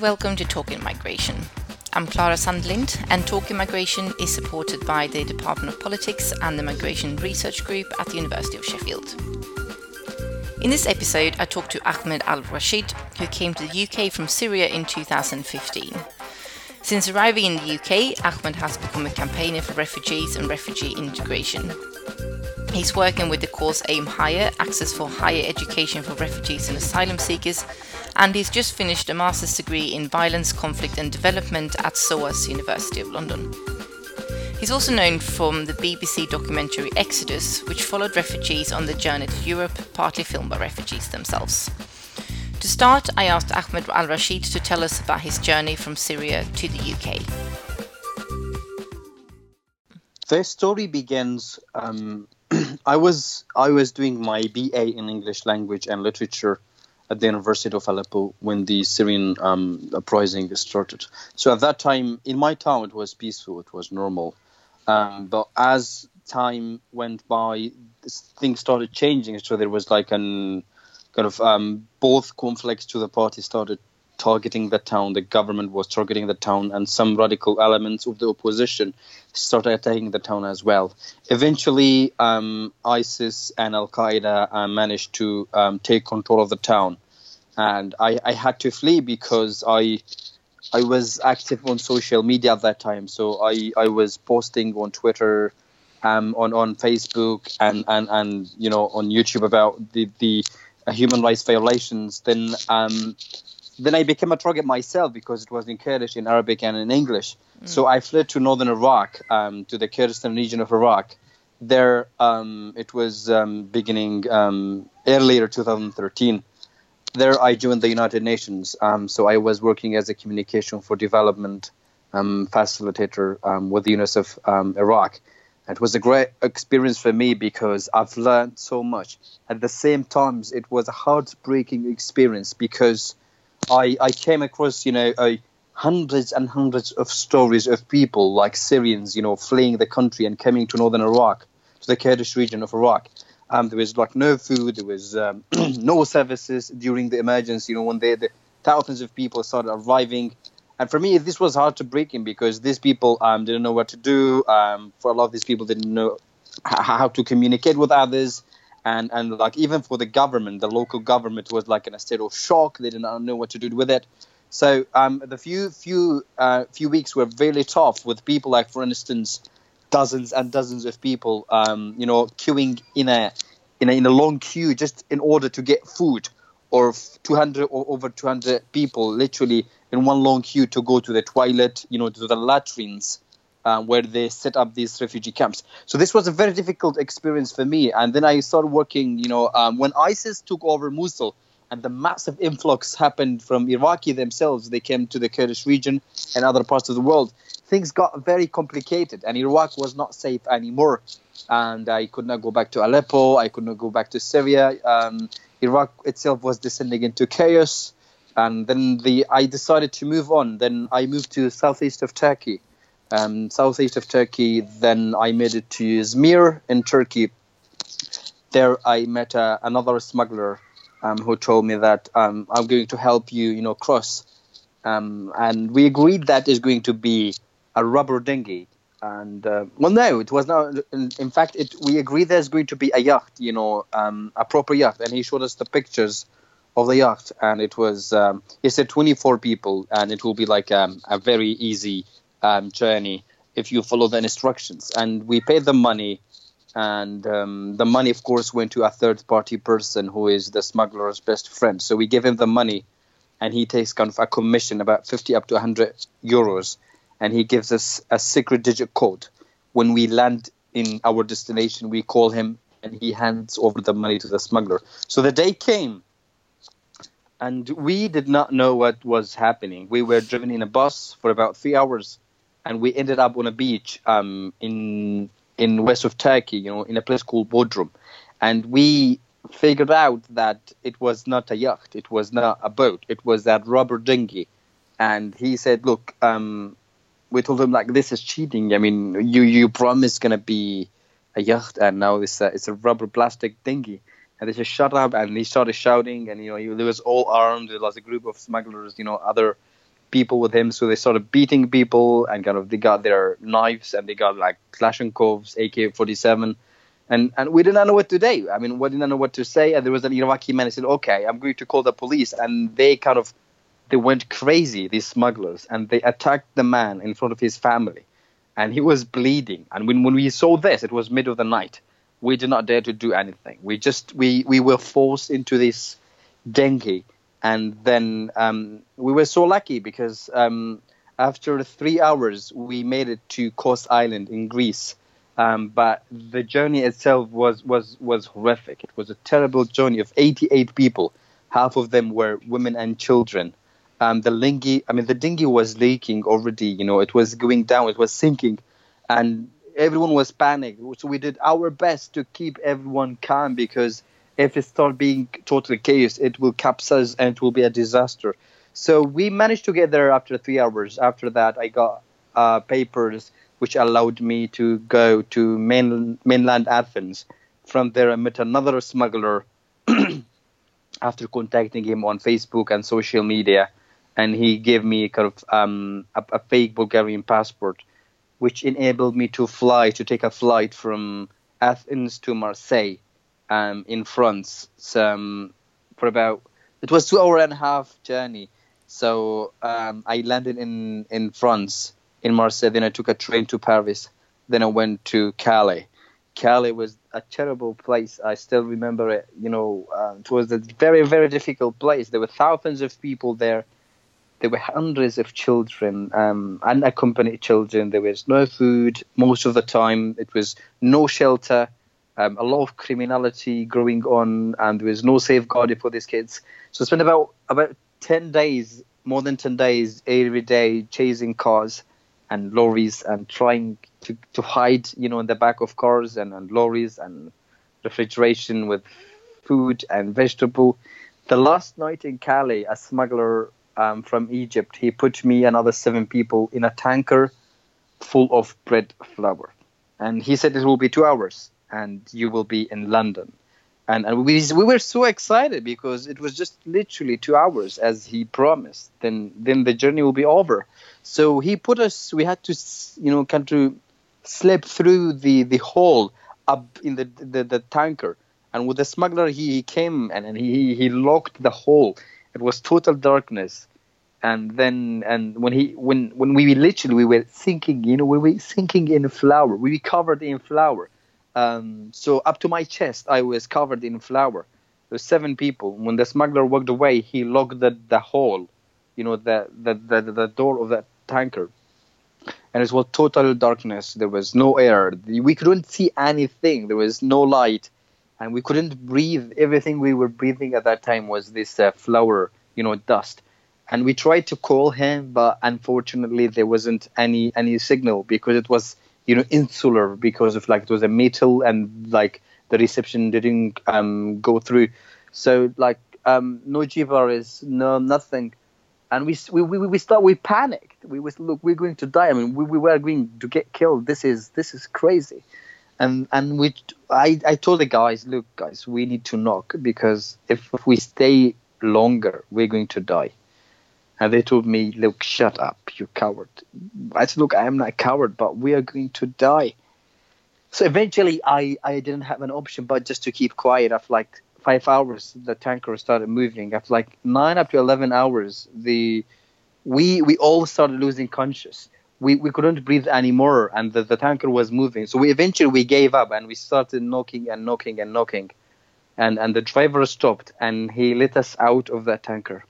welcome to Talking Migration. I'm Clara Sandelind, and Talking Migration is supported by the Department of Politics and the Migration Research Group at the University of Sheffield. In this episode, I talked to Ahmed Al Rashid, who came to the UK from Syria in 2015. Since arriving in the UK, Ahmed has become a campaigner for refugees and refugee integration. He's working with the cause Aim Higher, Access for Higher Education for Refugees and Asylum Seekers, and he's just finished a master's degree in violence, conflict and development at SOAS University of London. He's also known from the BBC documentary Exodus, which followed refugees on the journey to Europe, partly filmed by refugees themselves. To start, I asked Ahmed Al Rashid to tell us about his journey from Syria to the UK. The story begins. Um, I was I was doing my BA in English language and literature at the University of Aleppo when the Syrian um, uprising started. So at that time, in my town, it was peaceful, it was normal. Um, but as time went by, things started changing. So there was like an kind of um, both conflicts to the party started targeting the town. The government was targeting the town, and some radical elements of the opposition started attacking the town as well. Eventually, um, ISIS and Al Qaeda uh, managed to um, take control of the town, and I, I, had to flee because I. I was active on social media at that time, so I, I was posting on Twitter, um, on on Facebook, and, and, and you know on YouTube about the the uh, human rights violations. Then um, then I became a target myself because it was in Kurdish, in Arabic, and in English. Mm. So I fled to northern Iraq, um, to the Kurdistan region of Iraq. There, um, it was um, beginning um, earlier 2013. There, I joined the United Nations. Um, so I was working as a communication for development um, facilitator with the UNICEF Iraq. It was a great experience for me because I've learned so much. At the same time, it was a heartbreaking experience because I, I came across, you know, a hundreds and hundreds of stories of people like Syrians, you know, fleeing the country and coming to northern Iraq, to the Kurdish region of Iraq. Um, there was like no food, there was um, no services during the emergency. You know, when they, the thousands of people started arriving, and for me, this was hard to break in because these people um, didn't know what to do. Um, for a lot of these people, didn't know how to communicate with others and and like even for the government, the local government was like in a state of shock. They didn't know what to do with it. So um, the few few uh, few weeks were really tough with people like, for instance, dozens and dozens of people, um, you know, queuing in a in a in a long queue just in order to get food, or 200 or over 200 people literally in one long queue to go to the toilet, you know, to the latrines um, where they set up these refugee camps. So this was a very difficult experience for me. And then I started working, you know, um, when ISIS took over Mosul and the massive influx happened from Iraqi themselves, they came to the Kurdish region and other parts of the world. Things got very complicated, and Iraq was not safe anymore. And I could not go back to Aleppo. I could not go back to Syria. Um, Iraq itself was descending into chaos. And then the I decided to move on. Then I moved to southeast of Turkey um, southeast of Turkey. Then I made it to Izmir in Turkey. There I met uh, another smuggler um, who told me that um, I'm going to help you, you know, cross. Um, and we agreed that is going to be a rubber dinghy. And uh, well, no, it was not. In, fact, it we agreed there's going to be a yacht, you know, um, a proper yacht. And he showed us the pictures of the yacht, and it was um, he said 24 people, and it will be like um, a very easy um, journey if you follow the instructions. And we paid the money, and um, the money, of course, went to a third party person who is the smuggler's best friend. So we give him the money, and he takes kind of a commission, about 50 up to 100 euros, and he gives us a secret digit code. When we land in our destination, we call him, and he hands over the money to the smuggler. So the day came and we did not know what was happening. We were driven in a bus for about three hours and we ended up on a beach um, in in west of Turkey, you know, in a place called Bodrum, and we figured out that it was not a yacht, it was not a boat, it was that rubber dinghy, and he said, "Look, um, we told him like this is cheating. I mean, you you promised gonna be a yacht, and now it's a, it's a rubber plastic dinghy." And they just shut up, and he started shouting, and you know, he was all armed. There was a group of smugglers, you know, other people with him, so they started beating people and kind of they got their knives and they got like Kalashnikovs, AK-47, and and we didn't know what to do. I mean, we didn't know what to say. And there was an Iraqi man who said, "Okay, I'm going to call the police," and they kind of they went crazy, these smugglers, and they attacked the man in front of his family, and he was bleeding. And when when we saw this, it was mid of the night. We did not dare to do anything. We just we we were forced into this dinghy and then um, we were so lucky because um, after three hours we made it to Kos Island in Greece. Um, but the journey itself was, was, was horrific. It was a terrible journey of 88 people. Half of them were women and children. Um, the lingy, I mean, the dinghy was leaking already. You know, it was going down. It was sinking, and everyone was panicked. So we did our best to keep everyone calm because if it starts being totally chaos, it will capsize and it will be a disaster. So we managed to get there after three hours. After that, I got uh, papers which allowed me to go to main, mainland Athens. From there, I met another smuggler after contacting him on Facebook and social media, and he gave me kind of um, a, a fake Bulgarian passport, which enabled me to fly to take a flight from Athens to Marseille um, in France um, for about it was two hour and a half journey. So um, I landed in in France in Marseille. Then I took a train to Paris. Then I went to Calais. Calais was a terrible place. I still remember it. You know, uh, it was a very very difficult place. There were thousands of people there. There were hundreds of children, um, unaccompanied children. There was no food most of the time. It was no shelter um, a lot of criminality growing on, and there was no safeguarding for these kids. So I spent about about ten days, more than ten days, every day chasing cars and lorries and trying to, to hide, you know, in the back of cars and, and lorries and refrigeration with food and vegetable. The last night in Calais, a smuggler um, from Egypt, he put me and other seven people in a tanker full of bread flour. And he said it will be two hours and you will be in London. And, and we, we were so excited because it was just literally two hours as he promised. Then then the journey will be over. So he put us. We had to you know kind of slip through the the hole up in the the, the tanker. And with the smuggler, he, he came and, and he he locked the hole. It was total darkness and then and when he when when we literally we were sinking you know we were sinking in flour we were covered in flour um, so up to my chest, I was covered in flour. There were seven people. When the smuggler walked away, he locked the, the hole, you know, the, the, the, the door of that tanker. And it was total darkness. There was no air. We couldn't see anything. There was no light. And we couldn't breathe. Everything we were breathing at that time was this uh, flour, you know, dust. And we tried to call him, but unfortunately there wasn't any any signal because it was you know insular because of like it was a metal and like the reception didn't um, go through. So like um, no GPRS, no nothing, and we we we, we start we panicked. We was look we're going to die. I mean we, we were going to get killed. This is this is crazy, and and we I I told the guys look guys we need to knock because if, if we stay longer we're going to die. And they told me, look, shut up, you coward. I said, look, I am not a coward, but we are going to die. So eventually I, I didn't have an option but just to keep quiet. After like five hours, the tanker started moving. After like nine up to 11 hours, the we we all started losing conscious. We, we couldn't breathe anymore and the, the tanker was moving. So we eventually we gave up and we started knocking and knocking and knocking. And, and the driver stopped and he let us out of that tanker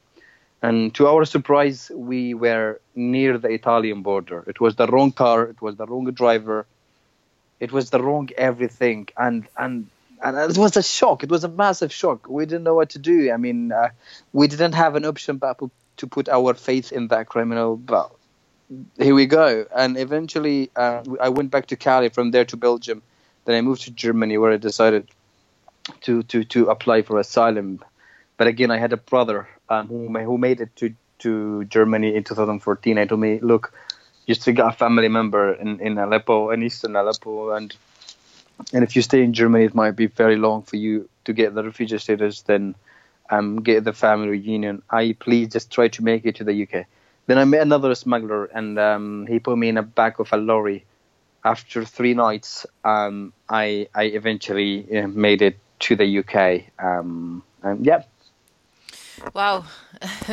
and to our surprise, we were near the Italian border. It was the wrong car. It was the wrong driver. It was the wrong everything. And and and it was a shock. It was a massive shock. We didn't know what to do. I mean, uh, we didn't have an option but to put our faith in that criminal. But here we go. And eventually, uh, I went back to Calais, From there to Belgium. Then I moved to Germany, where I decided to to to apply for asylum. But again, I had a brother um, who, who made it to, to Germany in 2014, I told me, look, you still got a family member in, in Aleppo, in eastern Aleppo, and and if you stay in Germany, it might be very long for you to get the refugee status, then um, get the family reunion. I please just try to make it to the UK. Then I met another smuggler, and um, he put me in the back of a lorry. After three nights, um, I I eventually uh, made it to the UK. Um, and yeah. Wow.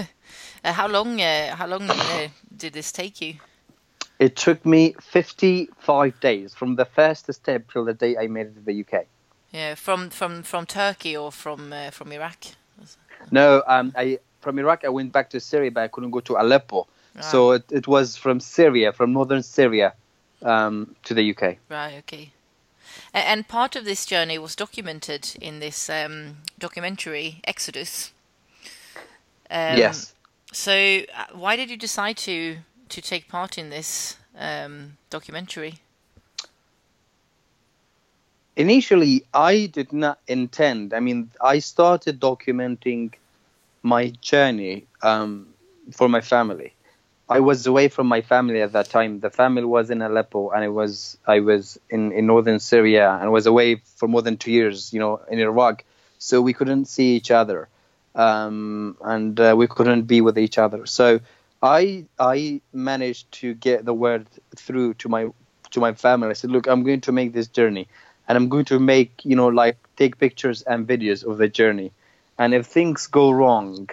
uh, how long? Uh, how long uh, did this take you? It took me 55 days from the first step till the day I made it to the UK. Yeah, from from from Turkey or from uh, from Iraq. No, um, I from Iraq I went back to Syria, but I couldn't go to Aleppo. Ah. So it, it was from Syria, from northern Syria, um, to the UK. Right. Okay. And part of this journey was documented in this um, documentary Exodus. Um, yes. So, uh, why did you decide to to take part in this um, documentary? Initially, I did not intend. I mean, I started documenting my journey um, for my family. I was away from my family at that time. The family was in Aleppo, and I was I was in, in northern Syria, and was away for more than two years, you know, in Iraq. So we couldn't see each other, um, and uh, we couldn't be with each other. So I I managed to get the word through to my to my family. I said, look, I'm going to make this journey, and I'm going to make you know like take pictures and videos of the journey, and if things go wrong,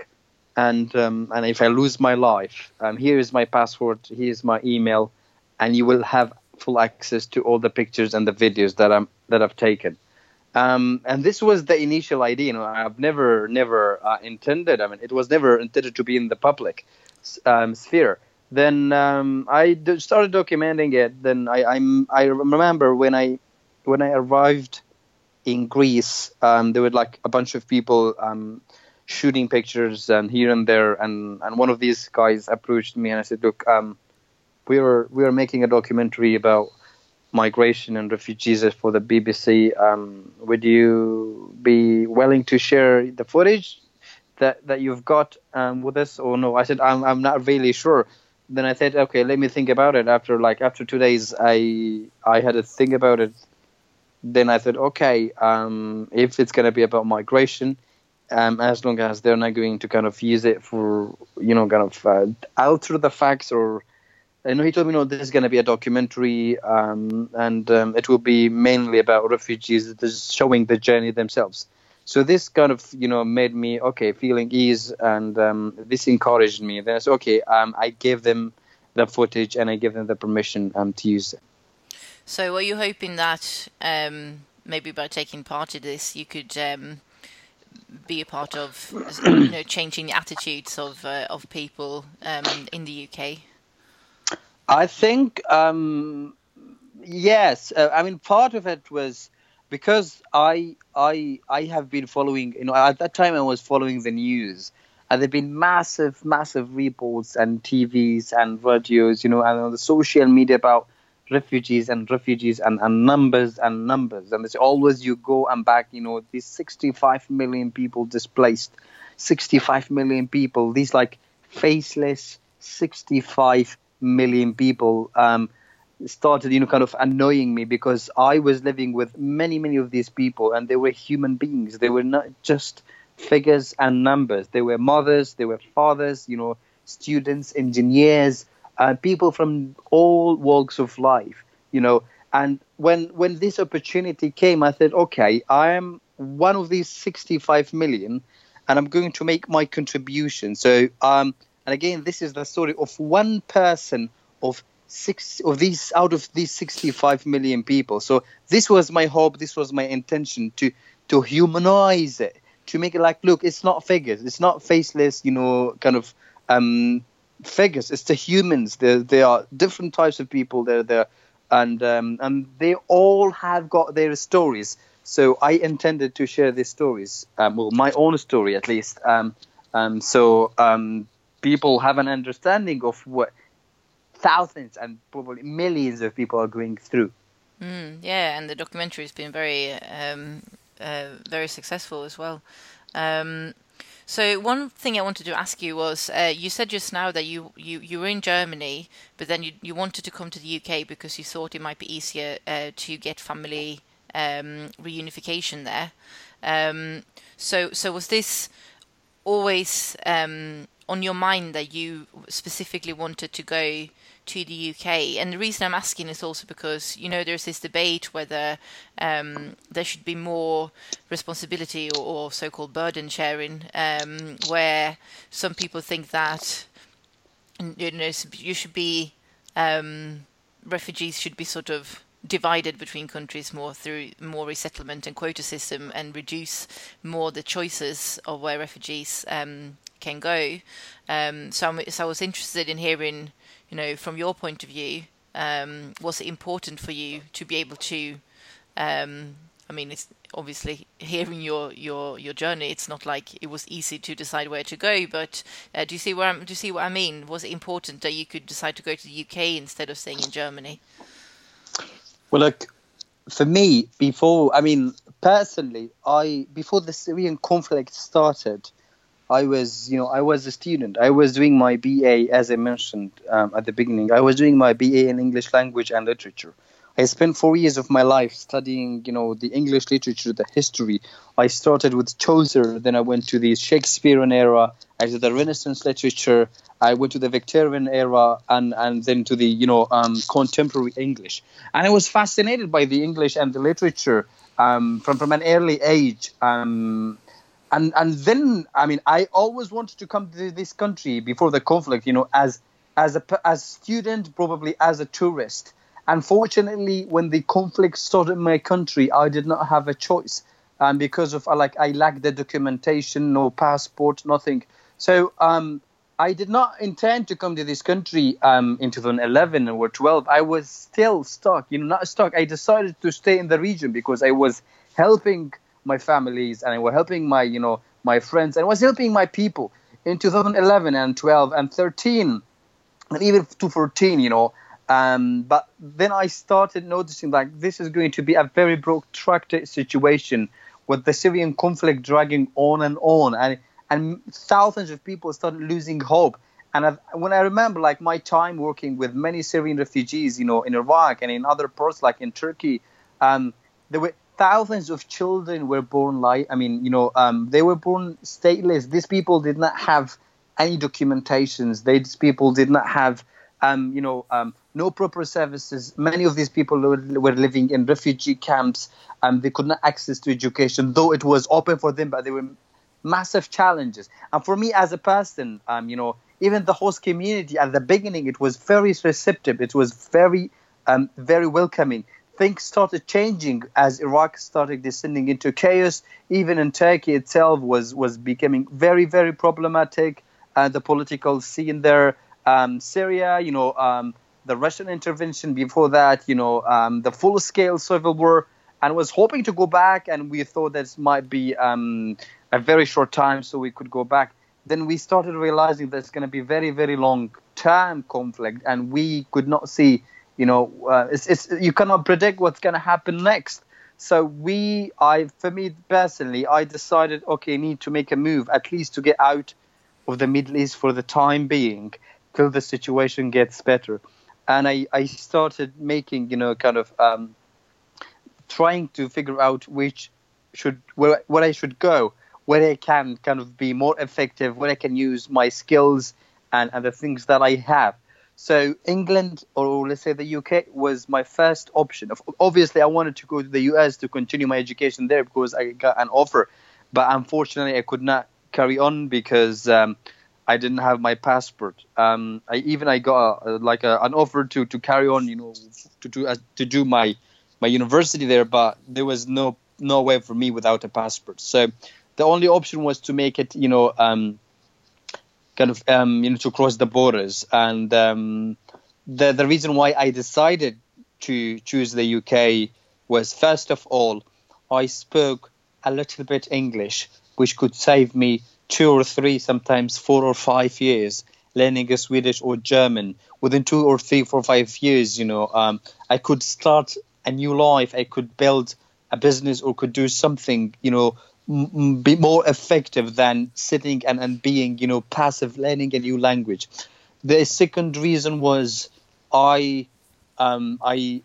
and um, and if I lose my life, um, here is my password, here's my email, and you will have full access to all the pictures and the videos that I'm that I've taken. Um, and this was the initial idea. You know, I've never never uh, intended. I mean, it was never intended to be in the public um, sphere. Then um, I started documenting it. Then I I'm, I remember when I when I arrived in Greece, um, there were like a bunch of people um, shooting pictures and here and there, and, and one of these guys approached me and I said, look, um, we are we are making a documentary about migration and refugees for the BBC. Um, would you be willing to share the footage that that you've got um, with us or no? I said I'm I'm not really sure. Then I said okay, let me think about it. After like after two days, I I had to think about it. Then I said okay, um, if it's gonna be about migration, um, as long as they're not going to kind of use it for you know kind of uh, alter the facts or I know he told me, no, this is going to be a documentary, um, and um, it will be mainly about refugees, showing the journey themselves. So this kind of, you know, made me okay, feeling ease, and um, this encouraged me. Then I said, okay, um, I gave them the footage and I gave them the permission um, to use it. So, are you hoping that um, maybe by taking part in this, you could be a part of, you know, changing the attitudes of uh, of people in the UK? I think yes. Uh, I mean, part of it was because I I I have been following you know at that time I was following the news and there've been massive massive reports and TVs and radios you know and on the social media about refugees and refugees and, and numbers and numbers and it's always you go and back you know these 65 million people displaced 65 million people these like faceless 65 million people um, started, you know, kind of annoying me because I was living with many, many of these people, and they were human beings. They were not just figures and numbers. They were mothers, they were fathers, you know, students, engineers, uh, people from all walks of life, you know. And when when this opportunity came, I said, okay, I am one of these 65 million, and I'm going to make my contribution. So, um, and again, this is the story of one person of six of these out of these 65 million people. So this was my hope. This was my intention to to humanize it, to make it like, look, it's not figures, it's not faceless, you know, kind of um, figures. It's the humans. There there are different types of people. There there, and um, and they all have got their stories. So I intended to share these stories, um, well, my own story at least. Um, um, so um, people have an understanding of what thousands and probably millions of people are going through. Mm, yeah, and the documentary has been very, um, uh, very successful as well. Um, so one thing I wanted to ask you was, uh, you said just now that you, you, you were in Germany, but then you, you wanted to come to the UK because you thought it might be easier uh, to get family um, reunification there. Um, so so was this always um, on your mind that you specifically wanted to go to the UK. And the reason I'm asking is also because you know there's this debate whether um, there should be more responsibility or, or so-called burden sharing, um, where some people think that you know you should be um, refugees should be sort of divided between countries more through more resettlement and quota system and reduce more the choices of where refugees um, can go. Um, so, I'm, so I was interested in hearing you know, from your point of view, um, was it important for you to be able to? Um, I mean, it's obviously hearing your your your journey. It's not like it was easy to decide where to go. But uh, do you see where I'm, do you see what I mean? Was it important that you could decide to go to the UK instead of staying in Germany? Well, look, for me, before I mean, personally, I before the Syrian conflict started, I was, you know, I was a student. I was doing my BA, as I mentioned um, at the beginning. I was doing my BA in English language and literature. I spent four years of my life studying, you know, the English literature, the history. I started with Chaucer, then I went to the Shakespearean era, I did the Renaissance literature. I went to the Victorian era, and and then to the, you know, um, contemporary English. And I was fascinated by the English and the literature um, from from an early age. Um, and and then I mean I always wanted to come to this country before the conflict, you know, as as a as student, probably as a tourist. Unfortunately, when the conflict started in my country, I did not have a choice, and because of like I lacked the documentation, no passport, nothing. So um, I did not intend to come to this country um, in 2011 or 12. I was still stuck, you know, not stuck. I decided to stay in the region because I was helping my families and I was helping my you know my friends and was helping my people in 2011 and 12 and 13 and even to 14 you know. Um, but then I started noticing like this is going to be a very protracted situation with the Syrian conflict dragging on and on and and thousands of people started losing hope. And I've, when I remember like my time working with many Syrian refugees you know in Iraq and in other parts like in Turkey um, there were thousands of children were born like I mean, you know, um, they were born stateless. These people did not have any documentations. These people did not have, um, you know, um, no proper services. Many of these people were, living in refugee camps. and they could not access to education, though it was open for them, but there were massive challenges. And for me as a person, um, you know, even the host community at the beginning, it was very receptive. It was very, um, very welcoming things started changing as Iraq started descending into chaos. Even in Turkey itself was was becoming very very problematic. Uh, the political scene there, um, Syria, you know, um, the Russian intervention before that, you know, um, the full scale civil war, and was hoping to go back, and we thought this might be um, a very short time, so we could go back. Then we started realizing it's going to be very very long term conflict, and we could not see you know, uh, it's, it's you cannot predict what's going to happen next. So we, I, for me personally, I decided, okay, need to make a move at least to get out of the Middle East for the time being, till the situation gets better. And I, I started making, you know, kind of um, trying to figure out which should where, where I should go, where I can kind of be more effective, where I can use my skills and, and the things that I have. So England or let's say the UK was my first option. Obviously, I wanted to go to the US to continue my education there because I got an offer, but unfortunately, I could not carry on because um, I didn't have my passport. Um, I even I got a, like a, an offer to, to carry on, you know, to do uh, to do my my university there, but there was no no way for me without a passport. So the only option was to make it, you know, um, kind of um, you know to cross the borders. And um, the the reason why I decided to choose the UK was first of all I spoke a little bit English, which could save me two or three, sometimes four or five years learning a Swedish or German. Within two or three, four, five years, you know, um, I could start a new life. I could build a business or could do something, you know, be more effective than sitting and, and being, you know, passive learning a new language. The second reason was I, um, I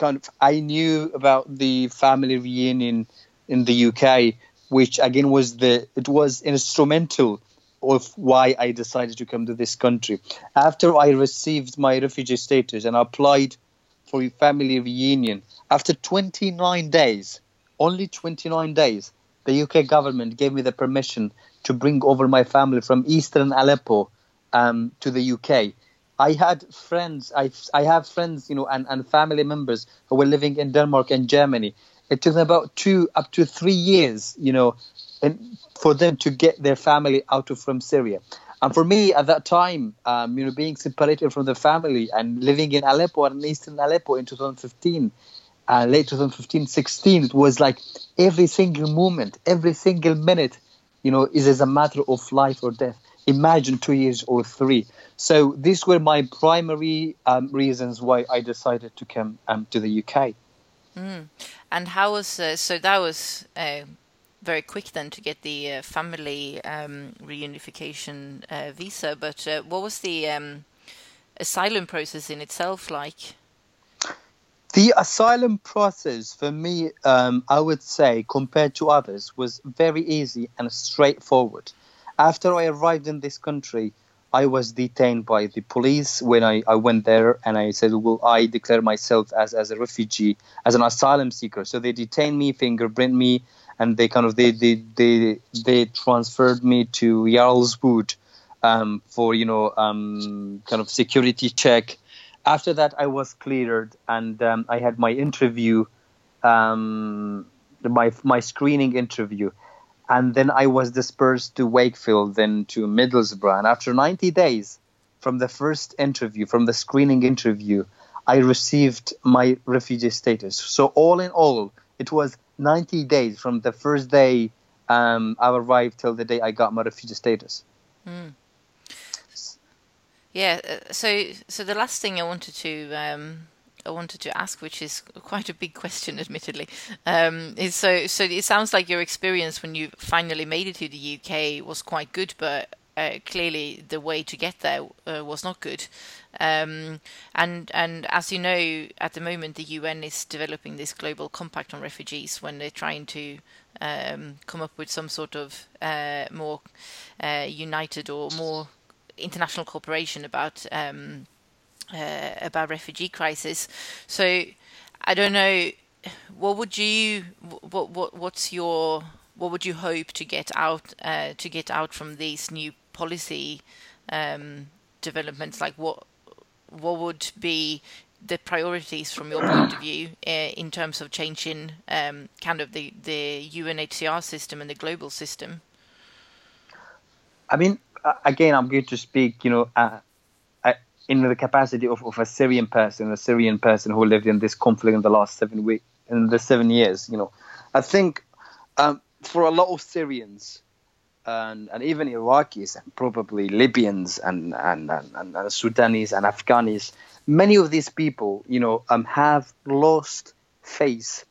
kind of I knew about the family reunion in the UK, which again was the it was instrumental of why I decided to come to this country. After I received my refugee status and applied for a family reunion, after 29 days, only 29 days, the UK government gave me the permission to bring over my family from eastern Aleppo um, to the UK. I had friends, I, I have friends, you know, and, and family members who were living in Denmark and Germany. It took them about two up to three years, you know, and for them to get their family out of from Syria. And for me at that time, um, you know, being separated from the family and living in Aleppo and eastern Aleppo in 2015, uh, late 2015, 16, it was like every single moment, every single minute, you know, is as a matter of life or death. Imagine two years or three. So these were my primary um, reasons why I decided to come um, to the UK. Mm. And how was uh, so? That was uh, very quick then to get the uh, family um, reunification uh, visa. But uh, what was the um, asylum process in itself like? The asylum process for me, um, I would say, compared to others, was very easy and straightforward. After I arrived in this country, I was detained by the police when I, I went there and I said, Well, I declare myself as, as a refugee, as an asylum seeker. So they detained me, fingerprint me, and they kind of they they they, they transferred me to Yarl's Wood um, for you know um, kind of security check. After that, I was cleared and um, I had my interview, um, my my screening interview, and then I was dispersed to Wakefield, then to Middlesbrough. And after 90 days from the first interview, from the screening interview, I received my refugee status. So all in all, it was 90 days from the first day um, I arrived till the day I got my refugee status. Mm. Yeah. Uh, so, so the last thing I wanted to um, I wanted to ask, which is quite a big question, admittedly, um, is so. So it sounds like your experience when you finally made it to the UK was quite good, but uh, clearly the way to get there uh, was not good. Um, and and as you know, at the moment the UN is developing this global compact on refugees when they're trying to um, come up with some sort of uh, more uh, united or more international cooperation about um, uh, about refugee crisis. So I don't know. What would you? What what what's your? What would you hope to get out uh, to get out from these new policy um, developments? Like what what would be the priorities from your point of view uh, in terms of changing um, kind of the, the UNHCR system and the global system? I mean, again, I'm going to speak, you know, uh, uh, in the capacity of, of a Syrian person, a Syrian person who lived in this conflict in the last seven weeks, in the seven years. You know, I think um, for a lot of Syrians, and, and even Iraqis and probably Libyans and, and, and, and, Sudanese and Afghanis, many of these people, you know, um, have lost faith.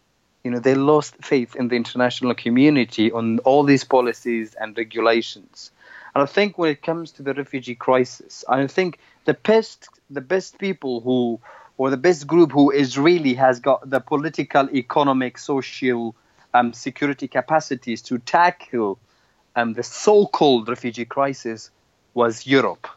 You know, they lost faith in the international community on all these policies and regulations. And I think when it comes to the refugee crisis, I think the best the best people who or the best group who is really has got the political, economic, social, um, security capacities to tackle um, the so-called refugee crisis was Europe.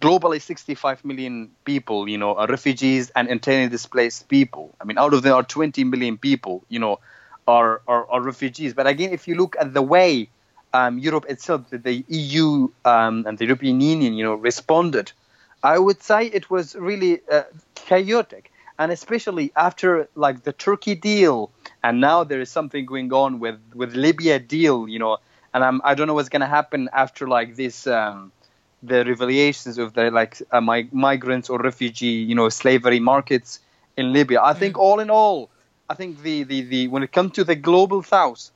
Globally, 65 million people, you know, are refugees and internally displaced people. I mean, out of them are 20 million people, you know, are, are, are refugees. But again, if you look at the way um, Europe itself, the EU um, and the European Union, you know, responded, I would say it was really uh, chaotic. And especially after like the Turkey deal, and now there is something going on with with Libya deal, you know, and I'm, I don't know what's gonna happen after like this um, the revelations of the like uh, migrants or refugee you know slavery markets in Libya. I think mm. all in all, I think the, the, the when it comes to the global south,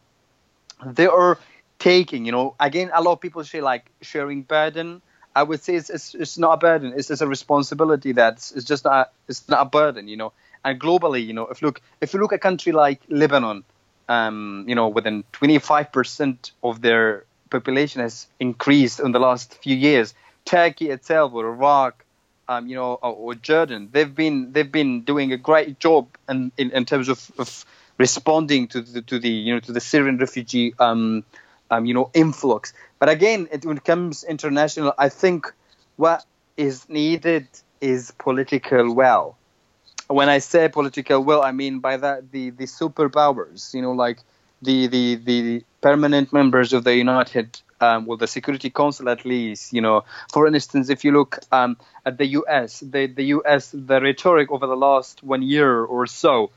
there are taking you know again a lot of people say like sharing burden. I would say it's, it's, it's not a burden. It's just a responsibility that's it's just not it's not a burden, you know. And globally, you know, if look if you look at a country like Lebanon, um, you know, within 25% of their population has increased in the last few years. Turkey itself, or Iraq, um, you know, or, or, Jordan, they've been they've been doing a great job in, in, in terms of, of responding to the, to the you know to the Syrian refugee um, um, you know, influx. But again, it, when it comes international, I think what is needed is political will. When I say political will, I mean by that the the superpowers. You know, like the the the permanent members of the United, um, well, the Security Council at least. You know, for instance, if you look um, at the U.S., the the U.S. the rhetoric over the last one year or so,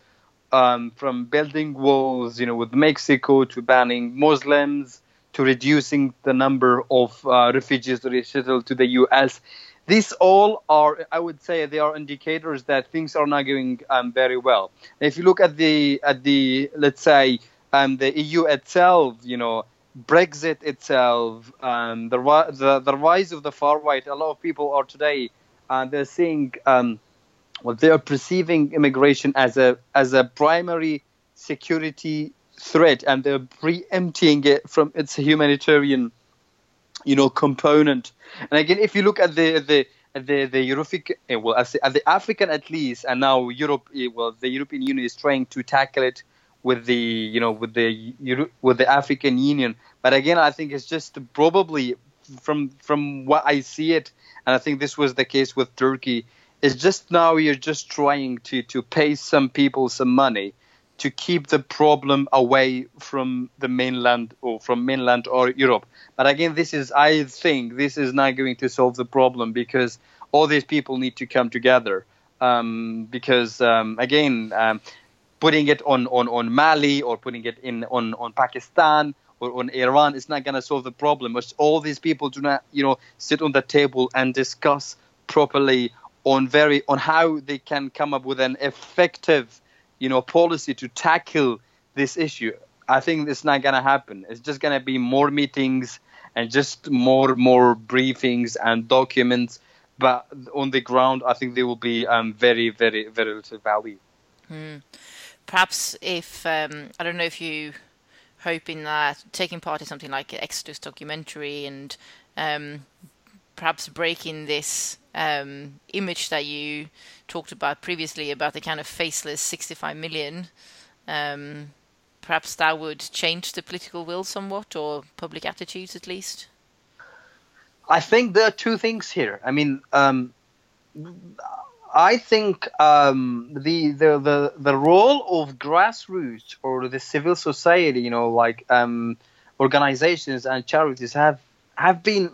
um, from building walls, you know, with Mexico to banning Muslims to reducing the number of uh, refugees resettled to the U.S. These all are, I would say, they are indicators that things are not going um, very well. If you look at the at the let's say um, the EU itself, you know, Brexit itself, um, the, the, the rise of the far right. A lot of people are today uh, they're seeing um, well, they are perceiving immigration as a as a primary security threat, and they're preempting it from its humanitarian, you know, component. And again, if you look at the the the the European, eh, well, at the African at least, and now Europe, eh, well, the European Union is trying to tackle it with the you know with the with the African Union. But again, I think it's just probably from from what I see it, and I think this was the case with Turkey. Is just now you're just trying to to pay some people some money to keep the problem away from the mainland or from mainland or Europe. But again, this is I think this is not going to solve the problem because all these people need to come together. Um, because um, again, um, putting it on, on, on Mali or putting it in on, on Pakistan or on Iran is not going to solve the problem. All these people do not, you know, sit on the table and discuss properly on very on how they can come up with an effective, you know, policy to tackle this issue. I think it's not going to happen. It's just going to be more meetings and just more more briefings and documents. But on the ground, I think there will be um, very, very, very little value. Mm perhaps if um, I don't know if you hoping that taking part in something like Exodus documentary and um, perhaps breaking this um, image that you talked about previously about the kind of faceless 65 million, um, perhaps that would change the political will somewhat or public attitudes at least. I think there are two things here. I mean, um, I think um, the, the the the role of grassroots or the civil society, you know, like um, organizations and charities have have been,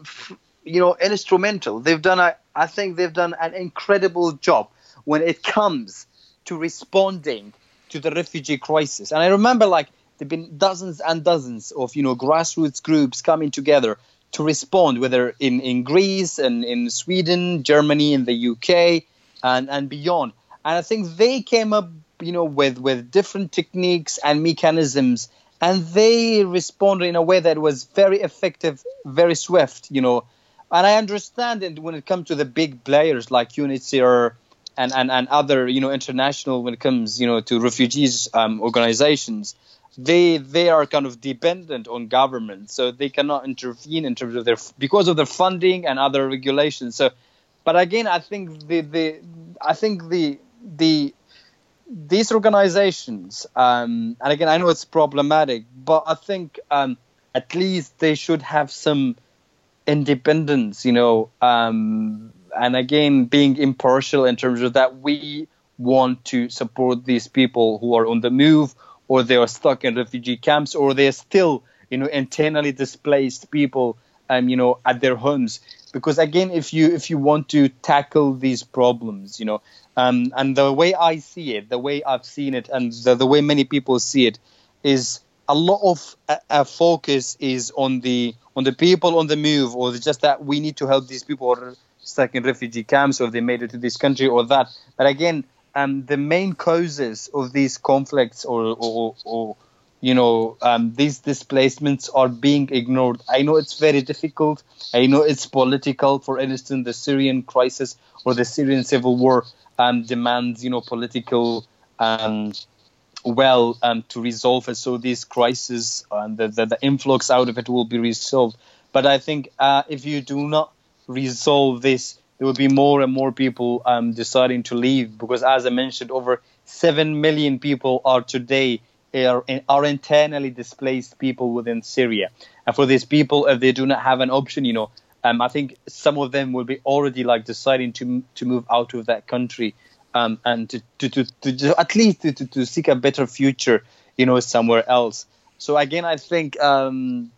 you know, instrumental. They've done a, I think they've done an incredible job when it comes to responding to the refugee crisis. And I remember like there've been dozens and dozens of you know grassroots groups coming together to respond, whether in in Greece and in Sweden, Germany, in the UK and and beyond. And I think they came up, you know, with with different techniques and mechanisms, and they responded in a way that was very effective, very swift, you know. And I understand it when it comes to the big players like UNHCR and, and, and other, you know, international when it comes, you know, to refugees um, organizations they they are kind of dependent on government, so they cannot intervene in terms of their because of their funding and other regulations. So but again, I think the the I think the the these organizations, um, and again, I know it's problematic, but I think um, at least they should have some independence, you know, um, and again, being impartial in terms of that we want to support these people who are on the move or they are stuck in refugee camps or they're still, you know, internally displaced people, um, you know, at their homes. Because again if you if you want to tackle these problems you know um, and the way i see it the way i've seen it and the, the way many people see it is a lot of a, a focus is on the on the people on the move or just that we need to help these people are stuck in refugee camps or they made it to this country or that. But again um, the main causes of these conflicts or, or, or you know um, these displacements are being ignored. I know it's very difficult. I know it's political. For instance the syrian crisis or the syrian civil war um, demands you know political um, well um, to resolve it. So this crisis and the, the, the, influx out of it will be resolved. But i think uh, if you do not resolve this there will be more and more people um, deciding to leave. Because as i mentioned over 7 million people are today are, are internally displaced people within Syria. And for these people, if they do not have an option, you know, um, I think some of them will be already like deciding to to move out of that country um, and to, to, to, to, at least to, to, seek a better future, you know, somewhere else. So again, I think um,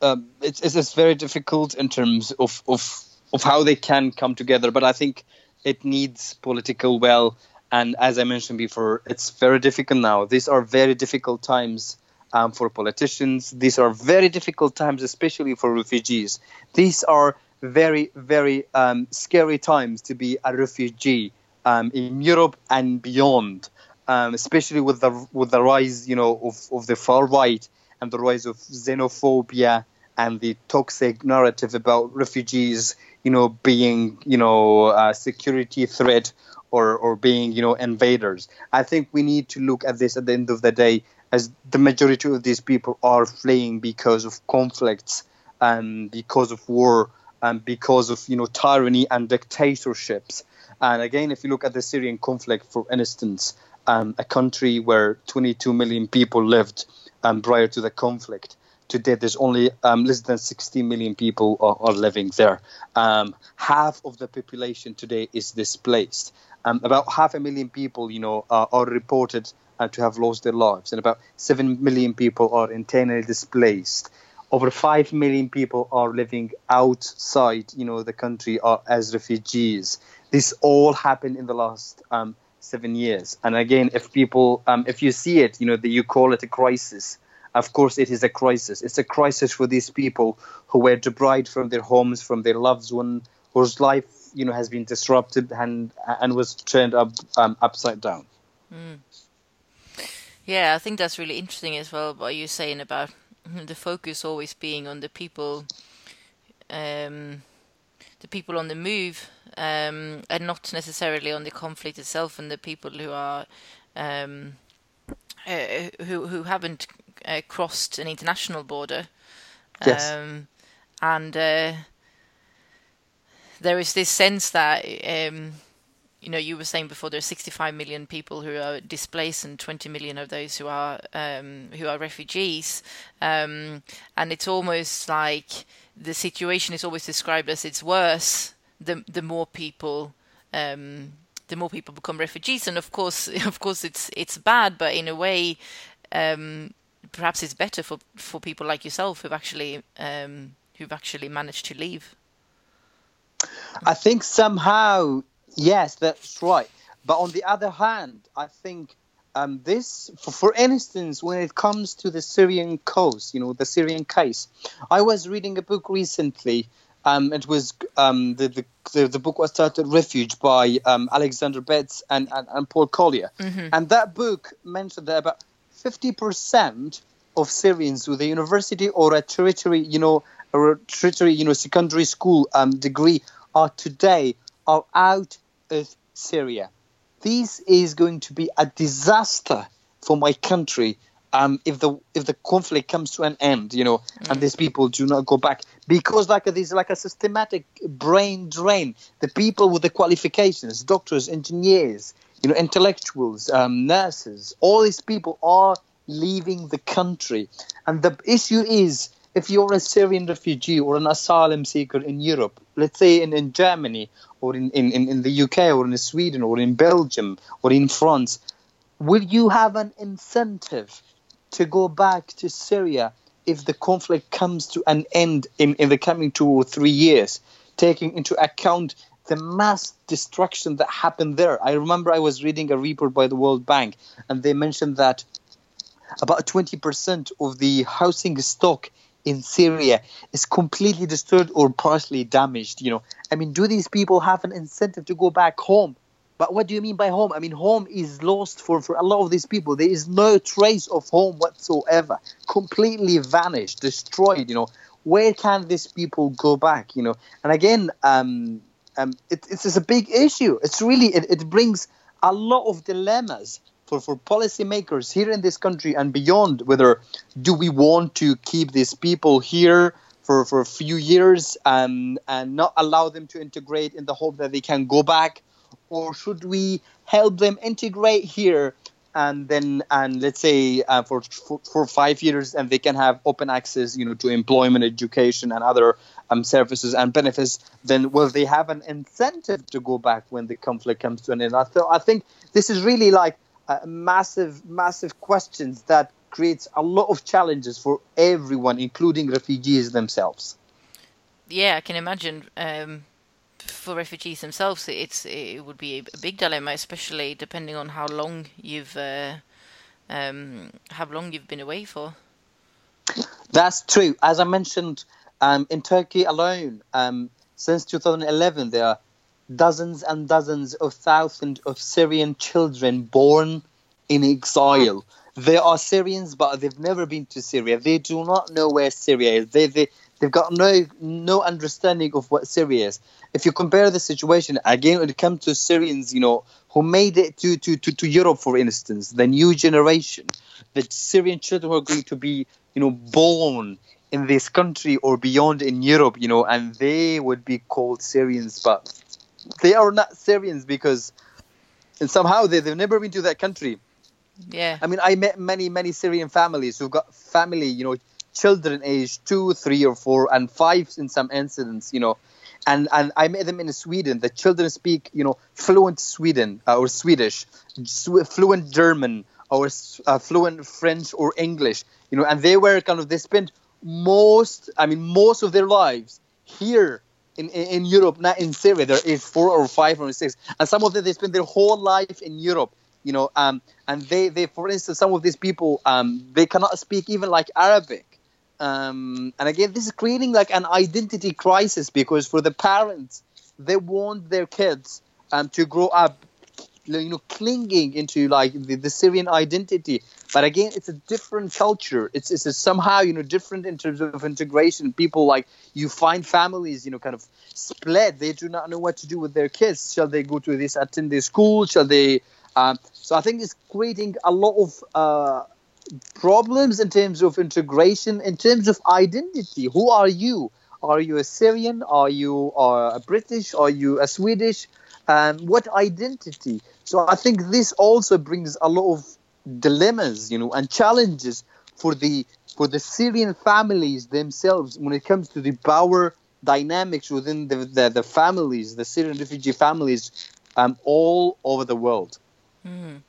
um, it's, it's very difficult in terms of, of of how they can come together. But I think it needs political will. And as I mentioned before, it's very difficult now. These are very difficult times um, for politicians. These are very difficult times, especially for refugees. These are very, very um, scary times to be a refugee um, in Europe and beyond, um, especially with the with the rise, you know, of, of the far right and the rise of xenophobia and the toxic narrative about refugees, you know, being, you know, a security threat or, or being, you know, invaders. I think we need to look at this at the end of the day as the majority of these people are fleeing because of conflicts and because of war and because of, you know, tyranny and dictatorships. And again, if you look at the Syrian conflict, for instance, um, a country where 22 million people lived um, prior to the conflict, today there's only um, less than 60 million people are, are living there. Um, half of the population today is displaced. Um, about half a million people, you know, are, reported uh, to have lost their lives, and about seven million people are internally displaced. Over five million people are living outside, you know, the country uh, as refugees. This all happened in the last um, seven years. And again, if people, um, if you see it, you know, that you call it a crisis of course, it is a crisis. It's a crisis for these people who were deprived from their homes, from their loved one, whose life, you know, has been disrupted and and was turned up um, upside down. Mm. Yeah, I think that's really interesting as well. What you're saying about the focus always being on the people, um, the people on the move, um, and not necessarily on the conflict itself and the people who are. Um, uh, who who haven't uh, crossed an international border. Yes. Um, and uh, there is this sense that, um, you know, you were saying before there are 65 million people who are displaced and 20 million of those who are um, who are refugees. Um, and it's almost like the situation is always described as it's worse the the more people um, the more people become refugees and of course of course it's it's bad but in a way um, perhaps it's better for for people like yourself who've actually um, who've actually managed to leave. I think somehow, yes, that's right. But on the other hand, I think um, this, for, for, instance, when it comes to the Syrian cause, you know, the Syrian case, I was reading a book recently. Um, it was um, the, the, the, the book was titled Refuge by um, Alexander Betts and, and, and Paul Collier, mm-hmm. and that book mentioned that about 50% of Syrians with a university or a tertiary, you know, or a tertiary, you know, secondary school um, degree are today are out of Syria. This is going to be a disaster for my country um, if the if the conflict comes to an end, you know, mm. and these people do not go back because like this like a systematic brain drain. The people with the qualifications, doctors, engineers, you know, intellectuals, um, nurses, all these people are leaving the country. And the issue is if you're a Syrian refugee or an asylum seeker in Europe, let's say in, in Germany or in, in, in the UK or in Sweden or in Belgium or in France, will you have an incentive to go back to Syria if the conflict comes to an end in, in the coming two or three years, taking into account the mass destruction that happened there. I remember I was reading a report by the World Bank, and they mentioned that about 20% of the housing stock in Syria is completely destroyed or partially damaged. You know, I mean, do these people have an incentive to go back home? But what do you mean by home? I mean, home is lost for, for a lot of these people. There is no trace of home whatsoever, completely vanished, destroyed. You know, where can these people go back? You know, and again, um, um, it, it's, a big issue. It's really it, it brings a lot of dilemmas for, for policymakers here in this country and beyond whether do we want to keep these people here for, for a few years and, and not allow them to integrate in the hope that they can go back? Or should we help them integrate here and then and let's say uh, for, for, five years and they can have open access you know to employment education and other um, services and benefits then will they have an incentive to go back when the conflict comes to an end? Th- I think this is really like massive massive questions that creates a lot of challenges for everyone including refugees themselves yeah i can imagine um for refugees themselves, it's it would be a big dilemma, especially depending on how long you've uh, um, how long you've been away for. That's true. As I mentioned, um, in Turkey alone, um, since 2011, there are dozens and dozens of thousands of Syrian children born in exile. They are Syrians, but they've never been to Syria. They do not know where Syria is. They, they, they've got no no understanding of what Syria is if you compare the situation again when it comes to Syrians, you know, who made it to, to, to, to Europe, for instance, the new generation, the Syrian children who are going to be, you know, born in this country or beyond in Europe, you know, and they would be called Syrians, but they are not Syrians because and somehow they, they've never been to that country. Yeah. I mean, I met many, many Syrian families who've got family, you know, children aged two, three, or four, and five in some incidents, you know, and and I met them in Sweden. The children speak, you know, fluent Sweden uh, or Swedish, fluent German or uh, fluent French or English, you know, and they were kind of they spent most, I mean, most of their lives here in, in, Europe, not in Syria. There is four or five or six, and some of them they spend their whole life in Europe. You know, um, and they, they, for instance, some of these people, um, they cannot speak even like Arabic um, and again, this is creating like an identity crisis because for the parents, they want their kids um, to grow up, you know, clinging into like the, the Syrian identity. But again, it's a different culture. It's, it's a somehow, you know, different in terms of integration. People like you find families, you know, kind of split. They do not know what to do with their kids. Shall they go to this attend this school? Shall they? Um, so I think it's creating a lot of uh, problems in terms of integration, in terms of identity. Who are you? Are you a Syrian? Are you a British? Are you a Swedish? Um, what identity? So I think this also brings a lot of dilemmas, you know, and challenges for the for the Syrian families themselves when it comes to the power dynamics within the the, the families, the Syrian refugee families, um, all over the world. Mm.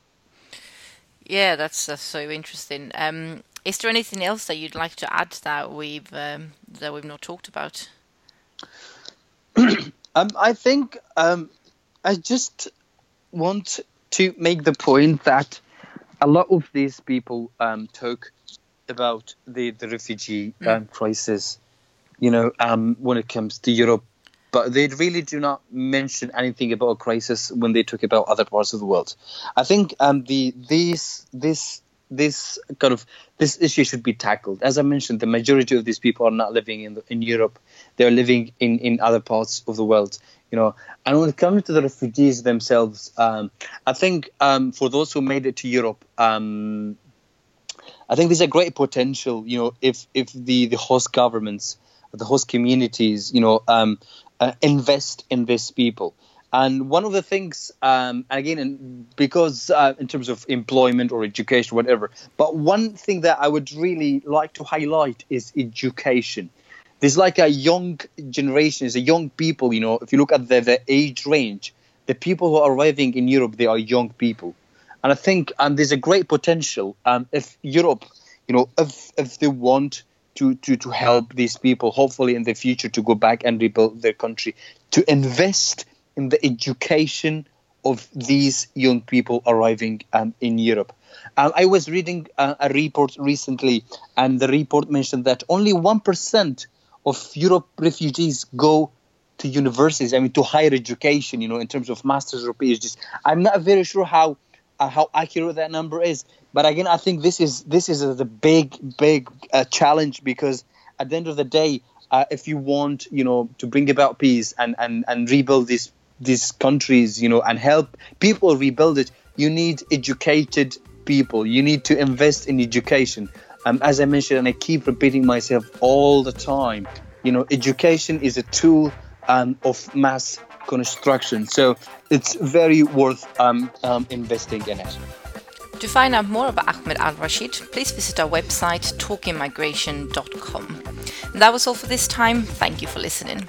Yeah, that's that's so interesting. Um, is there anything else that you'd like to add that we've um, that we've not talked about? um, I think um, I just want to make the point that a lot of these people um, talk about the the refugee mm. crisis. You know, um, when it comes to Europe but they really do not mention anything about a crisis when they talk about other parts of the world. I think um, the this this this kind of this issue should be tackled. As I mentioned, the majority of these people are not living in the, in Europe; they are living in in other parts of the world. You know, and when it comes to the refugees themselves, um, I think um, for those who made it to Europe, um, I think there's a great potential. You know, if if the the host governments, the host communities, you know, um, uh, invest in these people. And one of the things, um, again, because uh, in terms of employment or education, whatever, but one thing that I would really like to highlight is education. There's like a young generation, is a young people. You know, if you look at the, the age range, the people who are arriving in Europe, they are young people, and I think and there's a great potential um, if Europe, you know, if if they want to, to, to help these people, hopefully in the future, to go back and rebuild their country, to invest in the education of these young people arriving um, in Europe. Um, I was reading uh, a report recently, and the report mentioned that only 1% of Europe refugees go to universities, I mean, to higher education, you know, in terms of masters or PhDs. I'm not very sure how uh, how accurate that number is, but again, I think this is this is a, the big big uh, challenge because at the end of the day, uh, if you want you know to bring about peace and and and rebuild these these countries, you know, and help people rebuild it, you need educated people. You need to invest in education. Um, as I mentioned, and I keep repeating myself all the time, you know, education is a tool um, of mass construction. So it's very worth um, um investing in it. To find out more about Ahmed Al Rashid, please visit our website talkimmigration.com. And that was all for this time. Thank you for listening.